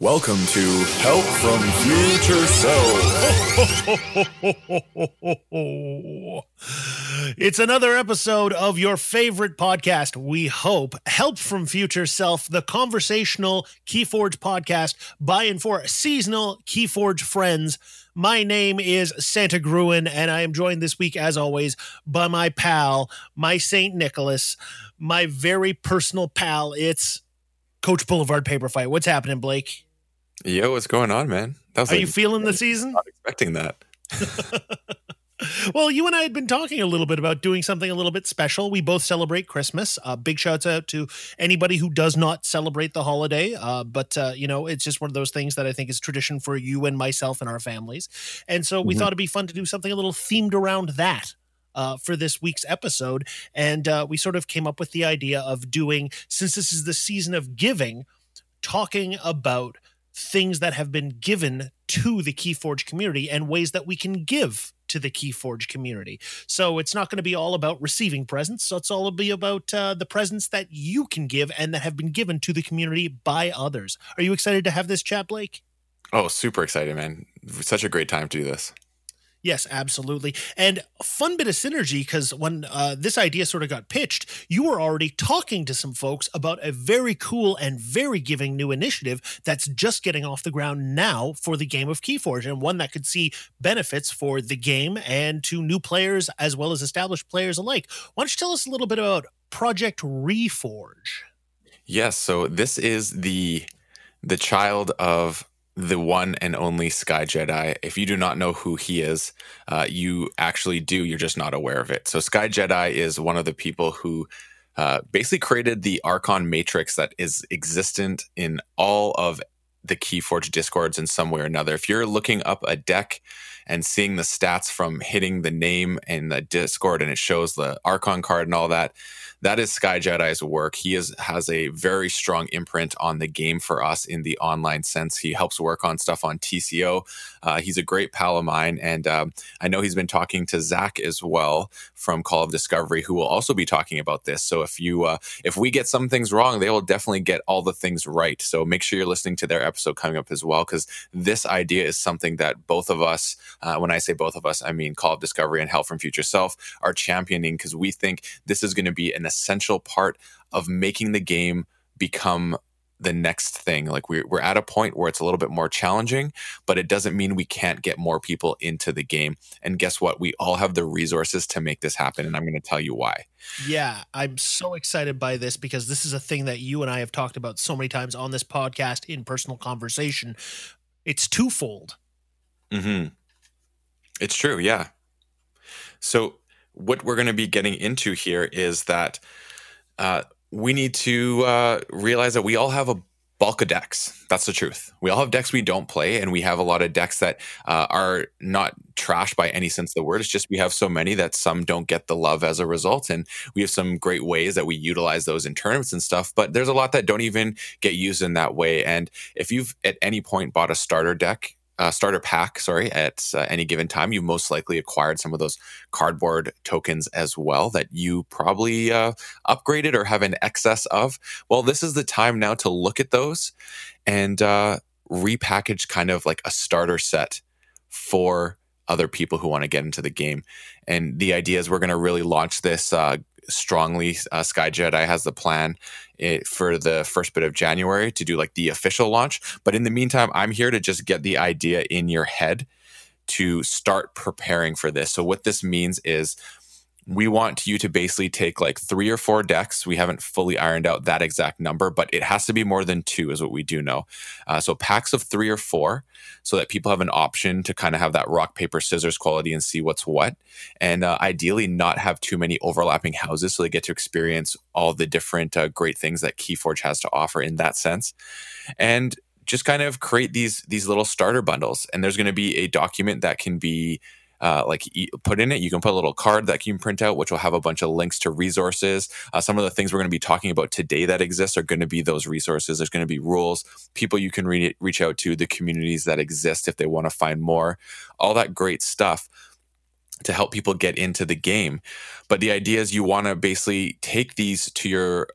Welcome to Help from Future Self. it's another episode of your favorite podcast, we hope. Help from Future Self, the conversational Keyforge podcast by and for seasonal Keyforge friends. My name is Santa Gruen, and I am joined this week, as always, by my pal, my St. Nicholas, my very personal pal. It's Coach Boulevard Paper Fight. What's happening, Blake? Yo, what's going on, man? That was Are like, you feeling the season? Not expecting that. well, you and I had been talking a little bit about doing something a little bit special. We both celebrate Christmas. Uh, big shouts out to anybody who does not celebrate the holiday. Uh, but, uh, you know, it's just one of those things that I think is tradition for you and myself and our families. And so we mm-hmm. thought it'd be fun to do something a little themed around that. Uh, for this week's episode. And uh, we sort of came up with the idea of doing, since this is the season of giving, talking about things that have been given to the Keyforge community and ways that we can give to the Keyforge community. So it's not going to be all about receiving presents. So it's all be about uh, the presents that you can give and that have been given to the community by others. Are you excited to have this chat, Blake? Oh, super excited, man. Such a great time to do this. Yes, absolutely. And fun bit of synergy because when uh, this idea sort of got pitched, you were already talking to some folks about a very cool and very giving new initiative that's just getting off the ground now for the game of Keyforge, and one that could see benefits for the game and to new players as well as established players alike. Why don't you tell us a little bit about Project Reforge? Yes, so this is the the child of the one and only Sky Jedi. If you do not know who he is, uh, you actually do. You're just not aware of it. So, Sky Jedi is one of the people who uh, basically created the Archon Matrix that is existent in all of the Keyforge discords in some way or another. If you're looking up a deck and seeing the stats from hitting the name in the Discord and it shows the Archon card and all that, that is Sky Jedi's work. He is has a very strong imprint on the game for us in the online sense. He helps work on stuff on TCO. Uh, he's a great pal of mine, and um, I know he's been talking to Zach as well from Call of Discovery, who will also be talking about this. So if you uh, if we get some things wrong, they will definitely get all the things right. So make sure you're listening to their episode coming up as well, because this idea is something that both of us, uh, when I say both of us, I mean Call of Discovery and Help from Future Self, are championing because we think this is going to be an essential part of making the game become the next thing. Like we're, we're at a point where it's a little bit more challenging, but it doesn't mean we can't get more people into the game. And guess what? We all have the resources to make this happen. And I'm going to tell you why. Yeah, I'm so excited by this because this is a thing that you and I have talked about so many times on this podcast in personal conversation. It's twofold. Mm-hmm. It's true. Yeah. So what we're going to be getting into here is that uh, we need to uh, realize that we all have a bulk of decks. That's the truth. We all have decks we don't play, and we have a lot of decks that uh, are not trash by any sense of the word. It's just we have so many that some don't get the love as a result, and we have some great ways that we utilize those in tournaments and stuff. But there's a lot that don't even get used in that way. And if you've at any point bought a starter deck uh, starter pack, sorry, at uh, any given time, you most likely acquired some of those cardboard tokens as well that you probably uh, upgraded or have an excess of. Well, this is the time now to look at those and uh, repackage kind of like a starter set for other people who want to get into the game. And the idea is we're going to really launch this uh, strongly. Uh, Sky Jedi has the plan it, for the first bit of January to do like the official launch. But in the meantime, I'm here to just get the idea in your head to start preparing for this. So, what this means is we want you to basically take like three or four decks. We haven't fully ironed out that exact number, but it has to be more than two, is what we do know. Uh, so packs of three or four, so that people have an option to kind of have that rock, paper, scissors quality and see what's what. And uh, ideally, not have too many overlapping houses so they get to experience all the different uh, great things that Keyforge has to offer in that sense. And just kind of create these these little starter bundles and there's going to be a document that can be uh, like put in it. You can put a little card that you can print out, which will have a bunch of links to resources. Uh, some of the things we're going to be talking about today that exist are going to be those resources. There's going to be rules, people you can re- reach out to, the communities that exist if they want to find more, all that great stuff to help people get into the game. But the idea is you want to basically take these to your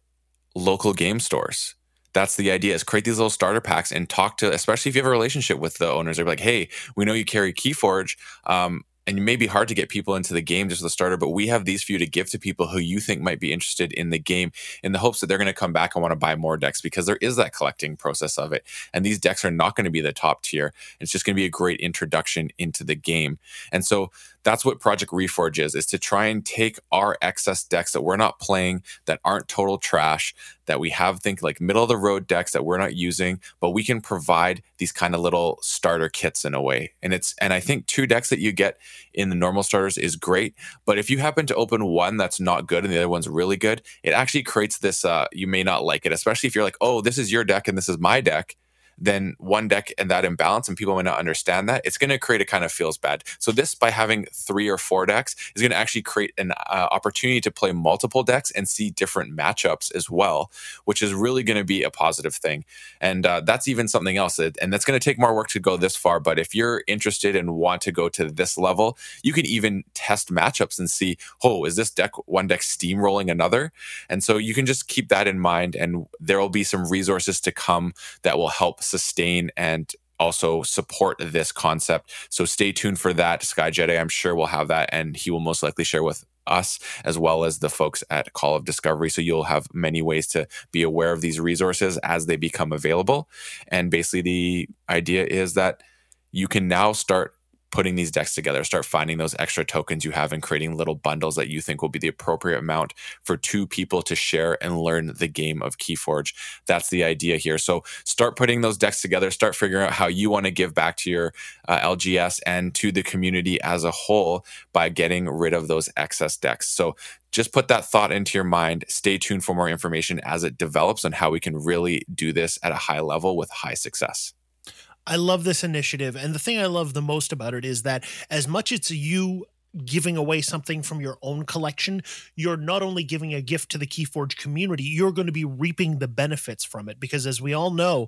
local game stores that's the idea is create these little starter packs and talk to especially if you have a relationship with the owners they're like hey we know you carry keyforge um, and it may be hard to get people into the game just as a starter, but we have these for you to give to people who you think might be interested in the game in the hopes that they're going to come back and want to buy more decks because there is that collecting process of it. And these decks are not going to be the top tier. It's just going to be a great introduction into the game. And so that's what Project Reforge is, is to try and take our excess decks that we're not playing, that aren't total trash, that we have think like middle of the road decks that we're not using, but we can provide these kind of little starter kits in a way. And it's and I think two decks that you get in the normal starters is great, but if you happen to open one that's not good and the other one's really good, it actually creates this uh you may not like it, especially if you're like, "Oh, this is your deck and this is my deck." Then one deck and that imbalance, and people may not understand that, it's going to create a kind of feels bad. So this, by having three or four decks, is going to actually create an uh, opportunity to play multiple decks and see different matchups as well, which is really going to be a positive thing. And uh, that's even something else, that, and that's going to take more work to go this far. But if you're interested and want to go to this level, you can even test matchups and see, oh, is this deck one deck steamrolling another? And so you can just keep that in mind, and there will be some resources to come that will help sustain and also support this concept. So stay tuned for that. Sky Jedi, I'm sure will have that, and he will most likely share with us as well as the folks at Call of Discovery. So you'll have many ways to be aware of these resources as they become available. And basically, the idea is that you can now start putting these decks together, start finding those extra tokens you have and creating little bundles that you think will be the appropriate amount for two people to share and learn the game of Keyforge. That's the idea here. So start putting those decks together, start figuring out how you want to give back to your uh, LGS and to the community as a whole by getting rid of those excess decks. So just put that thought into your mind. Stay tuned for more information as it develops on how we can really do this at a high level with high success. I love this initiative. And the thing I love the most about it is that as much as you giving away something from your own collection, you're not only giving a gift to the Keyforge community, you're going to be reaping the benefits from it. Because as we all know,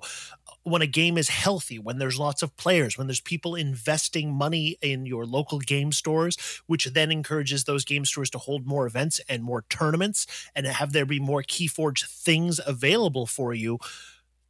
when a game is healthy, when there's lots of players, when there's people investing money in your local game stores, which then encourages those game stores to hold more events and more tournaments and have there be more Keyforge things available for you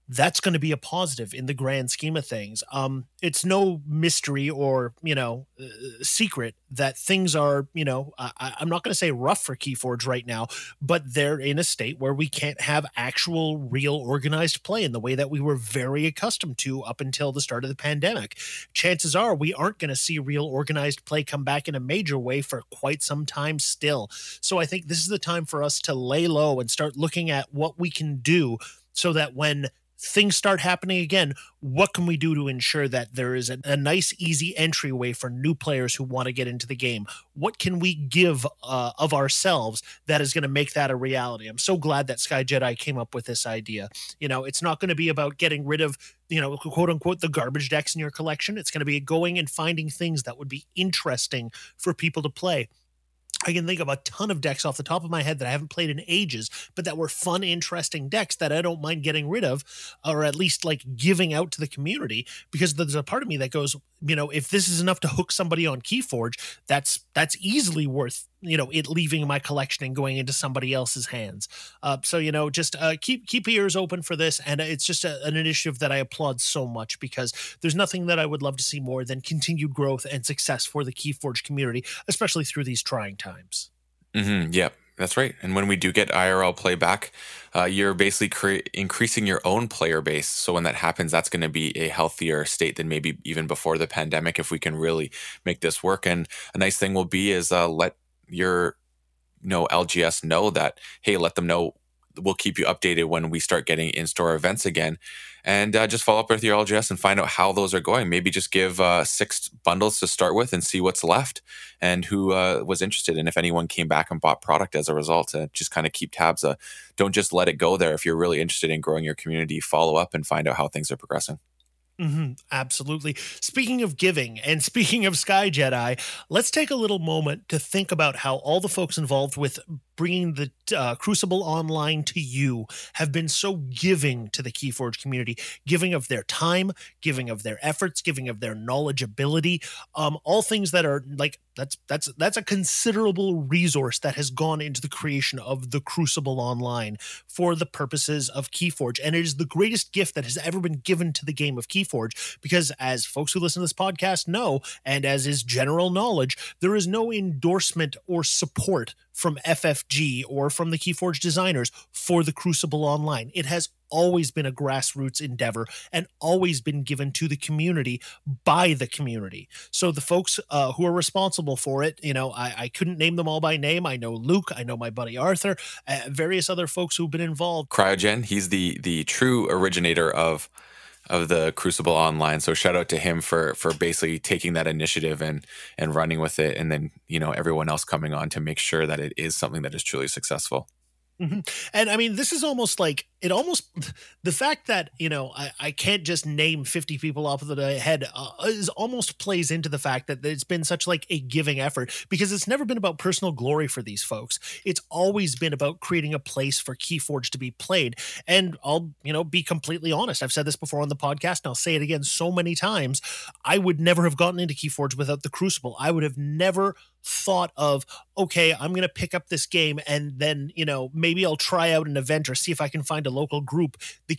that's going to be a positive in the grand scheme of things. Um, it's no mystery or you know uh, secret that things are you know I, am not going to say rough for Keyforge right now, but they're in a state where we can't have actual, real, organized play in the way that we were very accustomed to up until the start of the pandemic. Chances are we aren't going to see real organized play come back in a major way for quite some time still. So I think this is the time for us to lay low and start looking at what we can do so that when things start happening again, what can we do to ensure that there is a, a nice, easy entryway for new players who want to get into the game? What can we give uh, of ourselves that is going to make that a reality? I'm so glad that Sky Jedi came up with this idea. You know, it's not going to be about getting rid of, you know, quote unquote, the garbage decks in your collection. It's going to be going and finding things that would be interesting for people to play. I can think of a ton of decks off the top of my head that I haven't played in ages, but that were fun, interesting decks that I don't mind getting rid of, or at least like giving out to the community. Because there's a part of me that goes, you know, if this is enough to hook somebody on Keyforge, that's that's easily worth you know it leaving my collection and going into somebody else's hands. Uh, so you know, just uh, keep keep ears open for this, and it's just a, an initiative that I applaud so much because there's nothing that I would love to see more than continued growth and success for the Keyforge community, especially through these trying times. Mm-hmm, yep. That's right. And when we do get IRL playback, uh, you're basically cre- increasing your own player base. So when that happens, that's going to be a healthier state than maybe even before the pandemic if we can really make this work. And a nice thing will be is uh, let your you know LGS know that hey, let them know we'll keep you updated when we start getting in-store events again and uh, just follow up with your LGS and find out how those are going. Maybe just give uh, six bundles to start with and see what's left and who uh, was interested. And if anyone came back and bought product as a result, uh, just kind of keep tabs. Uh, don't just let it go there. If you're really interested in growing your community, follow up and find out how things are progressing. Mm-hmm, absolutely. Speaking of giving and speaking of Sky Jedi, let's take a little moment to think about how all the folks involved with bringing the uh, Crucible online to you have been so giving to the Keyforge community, giving of their time, giving of their efforts, giving of their knowledgeability, um, all things that are like that's that's that's a considerable resource that has gone into the creation of the Crucible online for the purposes of Keyforge, and it is the greatest gift that has ever been given to the game of Keyforge because, as folks who listen to this podcast know, and as is general knowledge, there is no endorsement or support from FFG or from the Keyforge designers for the Crucible Online. It has always been a grassroots endeavor and always been given to the community by the community. So the folks uh, who are responsible for it, you know, I, I, couldn't name them all by name. I know Luke, I know my buddy Arthur, uh, various other folks who've been involved. Cryogen, he's the the true originator of of the Crucible Online. So shout out to him for for basically taking that initiative and and running with it, and then you know everyone else coming on to make sure that it is something that is truly successful. Mm-hmm. And I mean, this is almost like it almost the fact that you know I, I can't just name 50 people off of the head uh, is almost plays into the fact that it's been such like a giving effort because it's never been about personal glory for these folks. It's always been about creating a place for keyforge to be played. And i'll you know be completely honest i've said this before on the podcast and i'll say it again so many times i would never have gotten into keyforge without the crucible. I would have never thought of okay i'm going to pick up this game and then you know maybe i'll try out an event or see if i can find a local group. The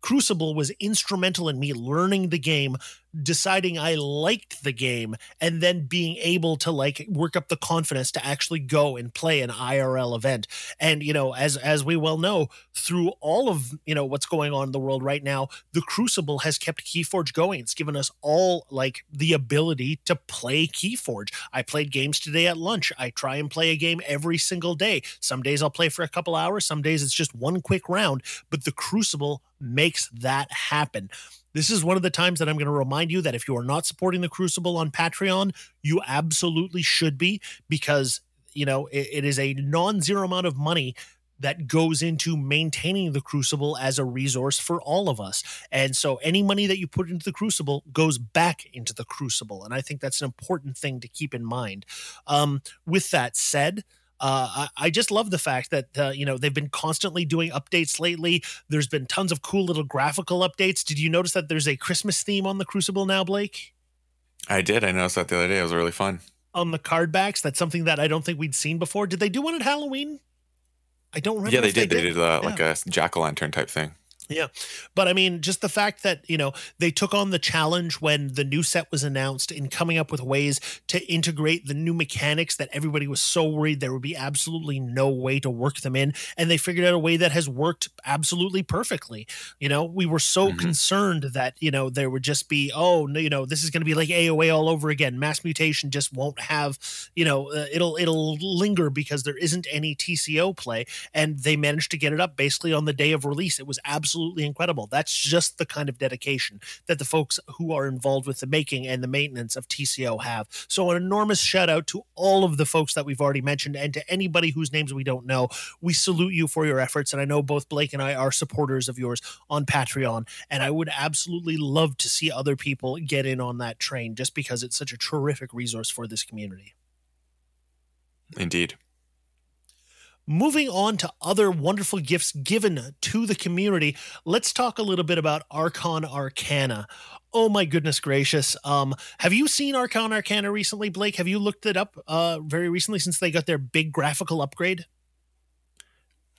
Crucible was instrumental in me learning the game, deciding I liked the game, and then being able to like work up the confidence to actually go and play an IRL event. And you know, as as we well know, through all of you know what's going on in the world right now, the Crucible has kept Keyforge going. It's given us all like the ability to play Keyforge. I played games today at lunch. I try and play a game every single day. Some days I'll play for a couple hours. Some days it's just one quick round. But the Crucible makes that happen. This is one of the times that I'm going to remind you that if you are not supporting the Crucible on Patreon, you absolutely should be because, you know, it, it is a non zero amount of money that goes into maintaining the crucible as a resource for all of us. And so any money that you put into the crucible goes back into the crucible. And I think that's an important thing to keep in mind. Um, with that said, uh, I, I, just love the fact that uh, you know they've been constantly doing updates lately. There's been tons of cool little graphical updates. Did you notice that there's a Christmas theme on the Crucible now, Blake? I did. I noticed that the other day. It was really fun. On the card backs, that's something that I don't think we'd seen before. Did they do one at Halloween? I don't remember. Yeah, they did. They did, they did uh, yeah. like a jack o' lantern type thing. Yeah. But I mean, just the fact that, you know, they took on the challenge when the new set was announced in coming up with ways to integrate the new mechanics that everybody was so worried there would be absolutely no way to work them in. And they figured out a way that has worked absolutely perfectly. You know, we were so mm-hmm. concerned that, you know, there would just be, oh, no, you know, this is going to be like AOA all over again. Mass mutation just won't have, you know, uh, it'll, it'll linger because there isn't any TCO play. And they managed to get it up basically on the day of release. It was absolutely absolutely incredible. That's just the kind of dedication that the folks who are involved with the making and the maintenance of TCO have. So, an enormous shout out to all of the folks that we've already mentioned and to anybody whose names we don't know. We salute you for your efforts. And I know both Blake and I are supporters of yours on Patreon. And I would absolutely love to see other people get in on that train just because it's such a terrific resource for this community. Indeed. Moving on to other wonderful gifts given to the community, let's talk a little bit about Archon Arcana. Oh my goodness gracious. Um, have you seen Archon Arcana recently, Blake? Have you looked it up uh, very recently since they got their big graphical upgrade?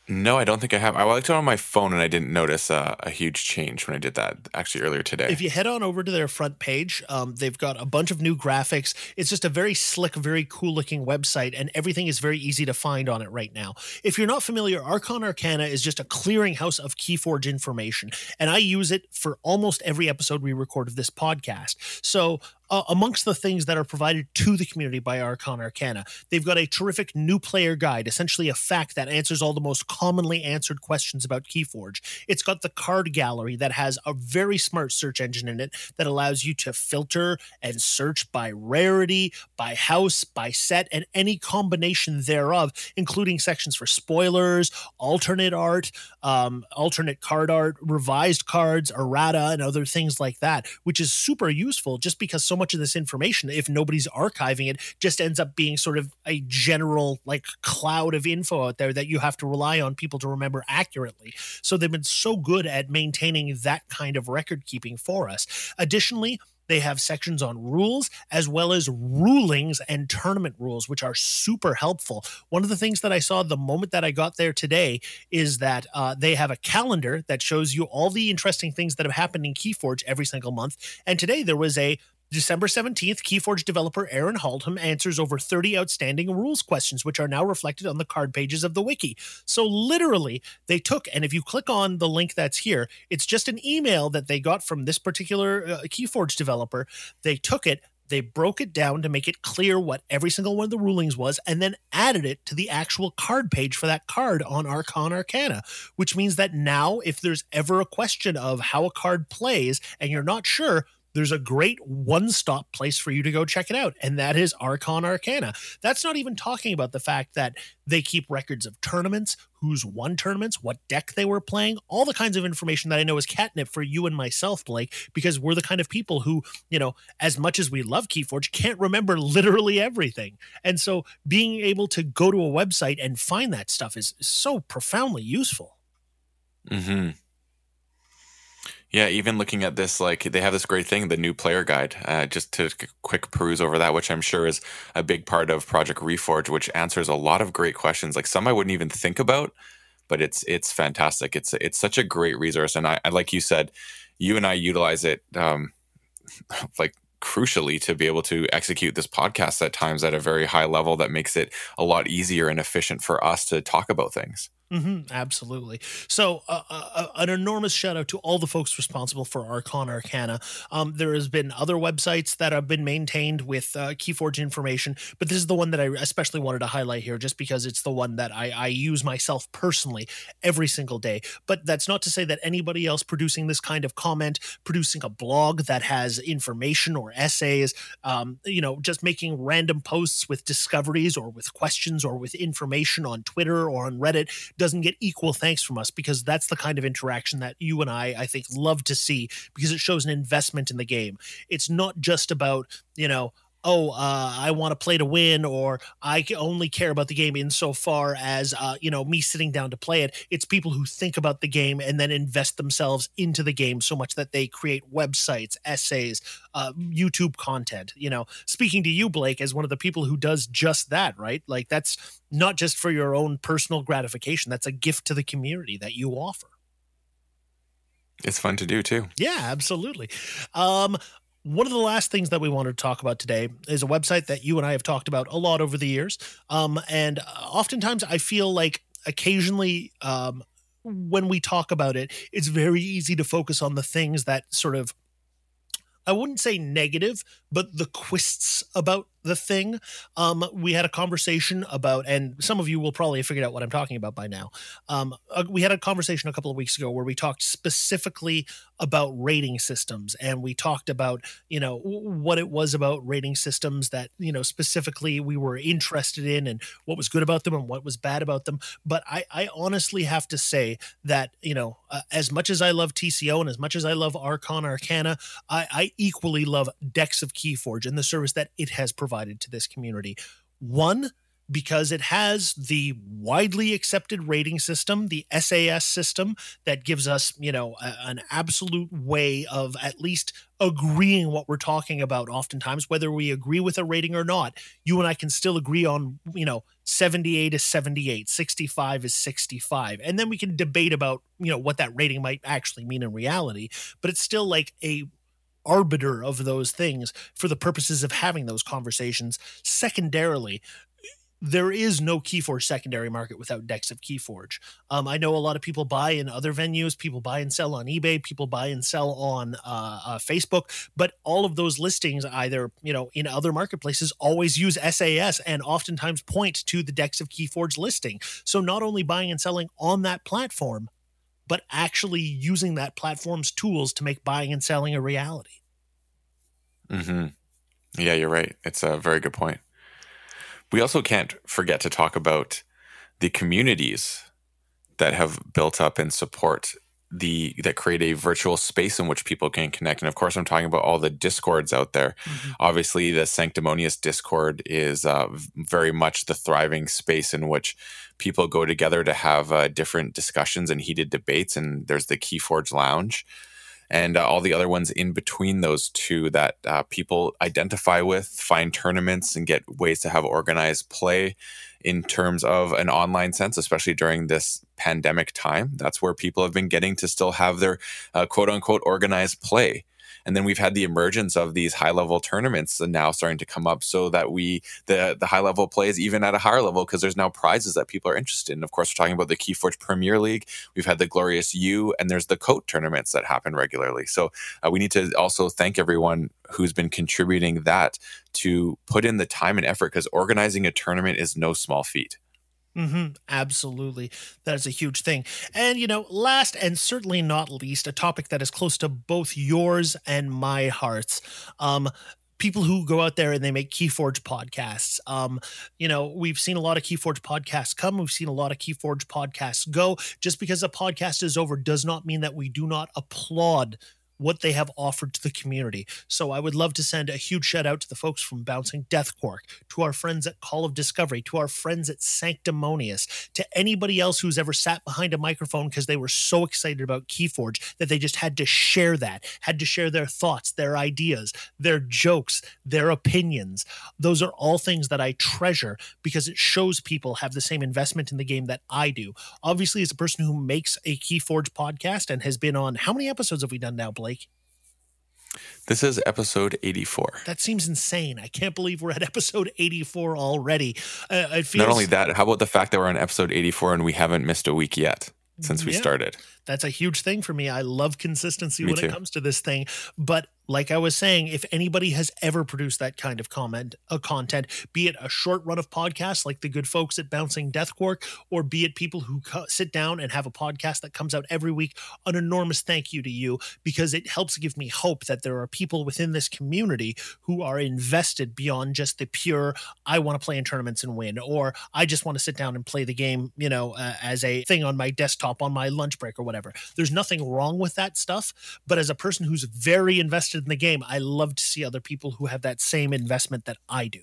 No, I don't think I have. I looked it on my phone and I didn't notice uh, a huge change when I did that actually earlier today. If you head on over to their front page, um, they've got a bunch of new graphics. It's just a very slick, very cool looking website, and everything is very easy to find on it right now. If you're not familiar, Archon Arcana is just a clearinghouse of Keyforge information, and I use it for almost every episode we record of this podcast. So uh, amongst the things that are provided to the community by Archon Arcana, they've got a terrific new player guide, essentially a FAQ that answers all the most commonly answered questions about Keyforge. It's got the card gallery that has a very smart search engine in it that allows you to filter and search by rarity, by house, by set, and any combination thereof, including sections for spoilers, alternate art, um, alternate card art, revised cards, errata, and other things like that, which is super useful just because so much of this information, if nobody's archiving it, just ends up being sort of a general like cloud of info out there that you have to rely on people to remember accurately. So they've been so good at maintaining that kind of record keeping for us. Additionally, they have sections on rules as well as rulings and tournament rules, which are super helpful. One of the things that I saw the moment that I got there today is that uh, they have a calendar that shows you all the interesting things that have happened in Keyforge every single month. And today there was a December 17th, Keyforge developer Aaron Haltom answers over 30 outstanding rules questions, which are now reflected on the card pages of the wiki. So, literally, they took, and if you click on the link that's here, it's just an email that they got from this particular uh, Keyforge developer. They took it, they broke it down to make it clear what every single one of the rulings was, and then added it to the actual card page for that card on Archon Arcana, which means that now, if there's ever a question of how a card plays and you're not sure, there's a great one stop place for you to go check it out, and that is Archon Arcana. That's not even talking about the fact that they keep records of tournaments, who's won tournaments, what deck they were playing, all the kinds of information that I know is catnip for you and myself, Blake, because we're the kind of people who, you know, as much as we love Keyforge, can't remember literally everything. And so being able to go to a website and find that stuff is so profoundly useful. Hmm. Yeah, even looking at this, like they have this great thing, the new player guide. Uh, just to quick peruse over that, which I'm sure is a big part of Project Reforge, which answers a lot of great questions. Like some I wouldn't even think about, but it's it's fantastic. It's it's such a great resource, and I, like you said, you and I utilize it um, like crucially to be able to execute this podcast at times at a very high level that makes it a lot easier and efficient for us to talk about things. Mm-hmm, absolutely. So, uh, uh, uh, an enormous shout out to all the folks responsible for Archon Arcana. Um, there has been other websites that have been maintained with uh, Keyforge information, but this is the one that I especially wanted to highlight here, just because it's the one that I, I use myself personally every single day. But that's not to say that anybody else producing this kind of comment, producing a blog that has information or essays, um, you know, just making random posts with discoveries or with questions or with information on Twitter or on Reddit doesn't get equal thanks from us because that's the kind of interaction that you and I, I think, love to see because it shows an investment in the game. It's not just about, you know, oh, uh, I want to play to win, or I only care about the game insofar as, uh, you know, me sitting down to play it. It's people who think about the game and then invest themselves into the game so much that they create websites, essays, uh, YouTube content. You know, speaking to you, Blake, as one of the people who does just that, right? Like that's not just for your own personal gratification, that's a gift to the community that you offer. It's fun to do too. Yeah, absolutely. Um, one of the last things that we wanted to talk about today is a website that you and I have talked about a lot over the years. Um, and oftentimes I feel like occasionally um, when we talk about it, it's very easy to focus on the things that sort of I wouldn't say negative, but the quists about the thing. Um, we had a conversation about, and some of you will probably have figured out what I'm talking about by now. Um, uh, we had a conversation a couple of weeks ago where we talked specifically about rating systems, and we talked about, you know, what it was about rating systems that, you know, specifically we were interested in, and what was good about them and what was bad about them. But I, I honestly have to say that, you know, uh, as much as I love TCO and as much as I love Archon Arcana, I, I equally love Decks of Keyforge and the service that it has provided to this community. One, because it has the widely accepted rating system, the SAS system that gives us, you know, a, an absolute way of at least agreeing what we're talking about oftentimes whether we agree with a rating or not. You and I can still agree on, you know, 78 is 78, 65 is 65. And then we can debate about, you know, what that rating might actually mean in reality, but it's still like a arbiter of those things for the purposes of having those conversations. Secondarily, there is no Keyforge secondary market without decks of Keyforge. Um, I know a lot of people buy in other venues. People buy and sell on eBay. People buy and sell on uh, uh, Facebook. But all of those listings, either you know in other marketplaces, always use SAS and oftentimes point to the decks of Keyforge listing. So not only buying and selling on that platform, but actually using that platform's tools to make buying and selling a reality. hmm Yeah, you're right. It's a very good point. We also can't forget to talk about the communities that have built up and support the that create a virtual space in which people can connect. And of course, I'm talking about all the discords out there. Mm-hmm. Obviously, the Sanctumonius Discord is uh, very much the thriving space in which people go together to have uh, different discussions and heated debates. And there's the Keyforge Lounge, and uh, all the other ones in between those two that uh, people identify with, find tournaments, and get ways to have organized play in terms of an online sense, especially during this pandemic time. That's where people have been getting to still have their uh, quote unquote organized play. And then we've had the emergence of these high level tournaments now starting to come up so that we the the high level plays even at a higher level because there's now prizes that people are interested in. Of course, we're talking about the Keyforge Premier League. We've had the Glorious U, and there's the Coat tournaments that happen regularly. So uh, we need to also thank everyone who's been contributing that to put in the time and effort because organizing a tournament is no small feat. Mm-hmm. Absolutely. That is a huge thing. And, you know, last and certainly not least, a topic that is close to both yours and my hearts. Um, people who go out there and they make Keyforge podcasts. Um, you know, we've seen a lot of Keyforge podcasts come. We've seen a lot of Keyforge podcasts go. Just because a podcast is over does not mean that we do not applaud what they have offered to the community. So I would love to send a huge shout out to the folks from Bouncing Deathquark, to our friends at Call of Discovery, to our friends at Sanctumonius, to anybody else who's ever sat behind a microphone because they were so excited about Keyforge that they just had to share that, had to share their thoughts, their ideas, their jokes, their opinions. Those are all things that I treasure because it shows people have the same investment in the game that I do. Obviously, as a person who makes a Keyforge podcast and has been on how many episodes have we done now, Blake? Blake? This is episode 84. That seems insane. I can't believe we're at episode 84 already. Uh, it feels... Not only that, how about the fact that we're on episode 84 and we haven't missed a week yet since we yeah, started? That's a huge thing for me. I love consistency me when too. it comes to this thing. But like I was saying, if anybody has ever produced that kind of comment, a uh, content, be it a short run of podcasts like the good folks at Bouncing Death Deathquark, or be it people who co- sit down and have a podcast that comes out every week, an enormous thank you to you because it helps give me hope that there are people within this community who are invested beyond just the pure I want to play in tournaments and win, or I just want to sit down and play the game, you know, uh, as a thing on my desktop on my lunch break or whatever. There's nothing wrong with that stuff, but as a person who's very invested invested in the game, I love to see other people who have that same investment that I do.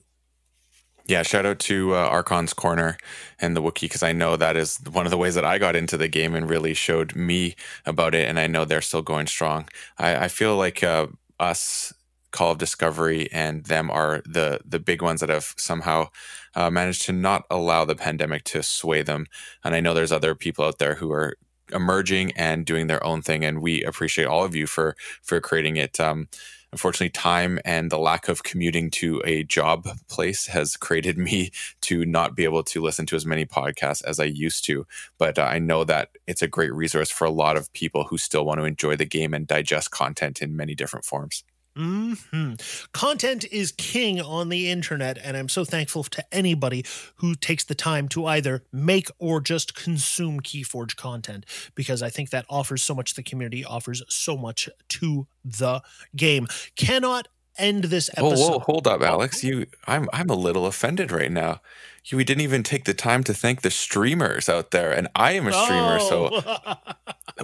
Yeah, shout out to uh, Archon's Corner and the Wookiee because I know that is one of the ways that I got into the game and really showed me about it. And I know they're still going strong. I, I feel like uh, us, Call of Discovery, and them are the the big ones that have somehow uh, managed to not allow the pandemic to sway them. And I know there's other people out there who are emerging and doing their own thing and we appreciate all of you for for creating it. Um, unfortunately time and the lack of commuting to a job place has created me to not be able to listen to as many podcasts as i used to. But uh, i know that it's a great resource for a lot of people who still want to enjoy the game and digest content in many different forms hmm Content is king on the internet, and I'm so thankful to anybody who takes the time to either make or just consume Keyforge content because I think that offers so much. The community offers so much to the game. Cannot end this episode. Whoa, whoa, hold up, Alex. You, I'm, I'm a little offended right now. You, we didn't even take the time to thank the streamers out there, and I am a streamer, oh. so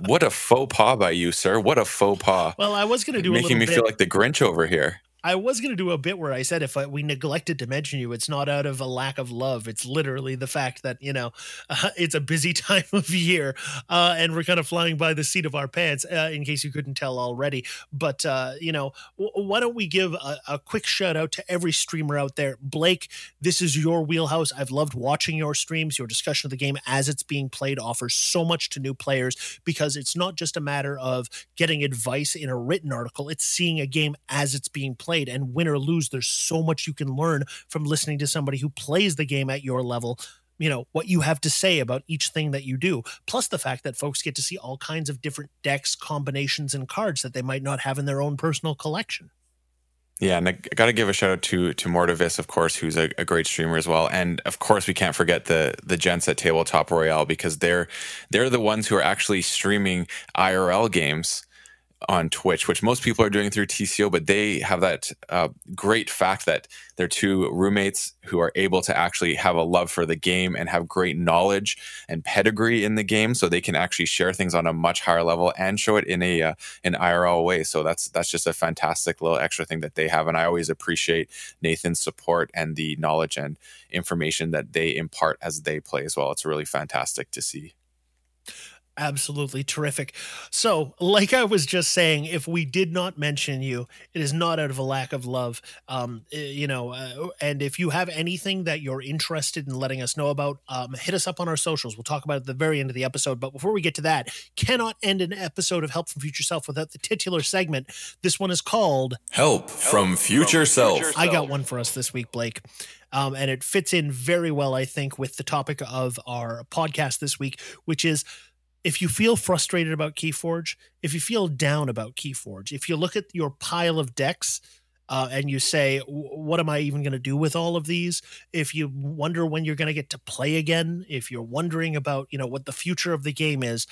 what a faux pas by you, sir. What a faux pas. Well, I was going to do making me bit. feel like the Grinch over here. I was going to do a bit where I said if I, we neglected to mention you, it's not out of a lack of love. It's literally the fact that, you know, uh, it's a busy time of year uh, and we're kind of flying by the seat of our pants, uh, in case you couldn't tell already. But, uh, you know, w- why don't we give a, a, quick shout out to every streamer out there? Blake, this is your wheelhouse. I've loved watching your streams. Your discussion of the game as it's being played offers so much to new players because it's not just a matter of getting advice in a written article, it's seeing a game as it's being played played. And win or lose, there's so much you can learn from listening to somebody who plays the game at your level you know what you have to say about each thing that you do plus the fact that folks get to see all kinds of different decks combinations and cards that they might not have in their own personal collection yeah, and I got to give a shout out to to Mortivis, of course, who's a, a, great streamer as well, and of course we can't forget the the gents at Tabletop Royale because they're they're the ones who are actually streaming IRL games on Twitch, which most people are doing through TCO, but they have that uh, great fact that they're two roommates who are able to actually have a love for the game and have great knowledge and pedigree in the game, so they can actually share things on a much higher level and show it in a uh, an IRL way. So that's that's just a fantastic little extra thing that they have, and I always appreciate Nathan's support and the knowledge and information that they impart as they play as well. It's really fantastic to see. Absolutely terrific. So, like I was just saying, if we did not mention you, it is not out of a lack of love. Um, eh, you know, uh, and if you have anything that you're interested in letting us know about, um, hit us up on our socials. We'll talk about it at the very end of the episode. But before we get to that, cannot end an episode of Help from Future Self without the titular segment. This one is called Help, from, Future, from Self. Future I got one for us this week, Blake. Um, and it fits in very well, I think, with the topic of our podcast this week, which is if you feel frustrated about Keyforge, if you feel down about Keyforge, if you look at your pile of decks uh, and you say, what am I even going to do with all of these? If you wonder when you're going to get to play again, if you're wondering about, you know, what the future of the game is,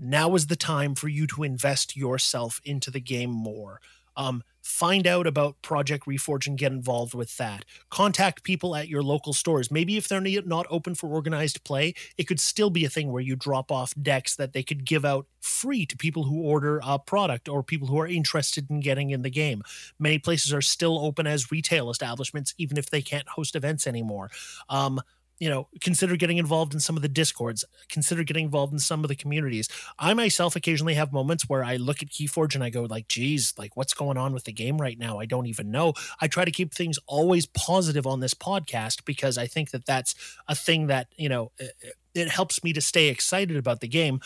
now is the time for you to invest yourself into the game more. Um, find out about Project Reforge and get involved with that. Contact people at your local stores. Maybe if they're not open for organized play, it could still be a thing where you drop off decks that they could give out free to people who order a product or people who are interested in getting in the game. Many places are still open as retail establishments, even if they can't host events anymore. Um, you know, consider getting involved in some of the discords, consider getting involved in some of the communities. I myself occasionally have moments where I look at Keyforge and I go like, geez, like what's going on with the game right now? I don't even know. I try to keep things always positive on this podcast because I think that that's a thing that, you know, it, it helps me to stay excited about the game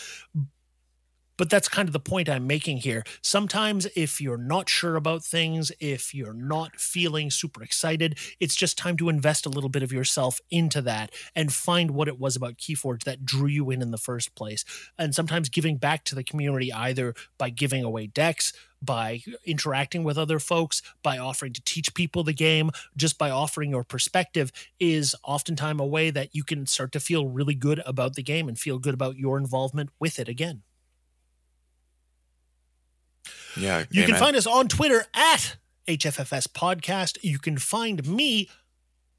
but that's kind of the point I'm making here. Sometimes, if you're not sure about things, if you're not feeling super excited, it's just time to invest a little bit of yourself into that and find what it was about Keyforge that drew you in in the first place. And sometimes giving back to the community either by giving away decks, by interacting with other folks, by offering to teach people the game, just by offering your perspective is oftentimes a way that you can start to feel really good about the game and feel good about your involvement with it again. Yeah. You amen. can find us on Twitter at HFFS Podcast. You can find me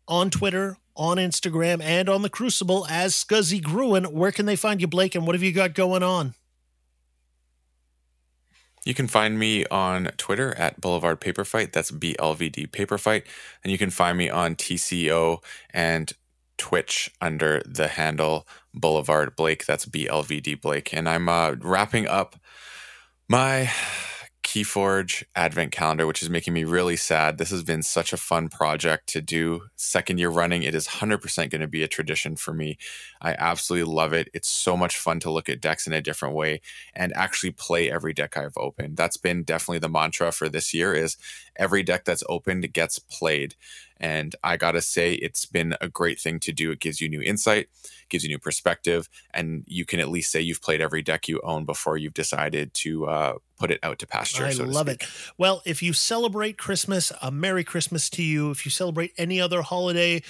on Twitter, on Instagram, and on the Crucible as Scuzzy Gruen. Where can they find you, Blake, and what have you got going on? You can find me on Twitter at Boulevard Paper Fight. That's BLVD Paper Fight. And you can find me on TCO and Twitch under the handle Boulevard Blake. That's BLVD Blake. And I'm uh, wrapping up my Keyforge Advent Calendar, which is making me really sad. This has been such a fun project to do. Second year running, it is 100% going to be a tradition for me. I absolutely love it. It's so much fun to look at decks in a different way and actually play every deck I've opened. That's been definitely the mantra for this year is every deck that's opened gets played. And I got to say, it's been a great thing to do. It gives you new insight, gives you new perspective, and you can at least say you've played every deck you own before you've decided to uh, put it out to pasture. I so love it. Well, if you celebrate Christmas, a Merry Christmas to you. If you celebrate any other holiday,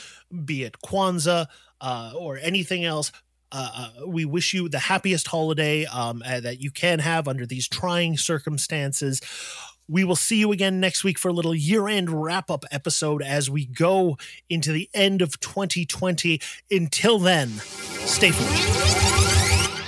be it Kwanzaa uh, or anything else, uh, uh, we wish you the happiest holiday um, uh, that you can have under these trying circumstances. We will see you again next week for a little year end wrap up episode as we go into the end of 2020. Until then, stay foolish.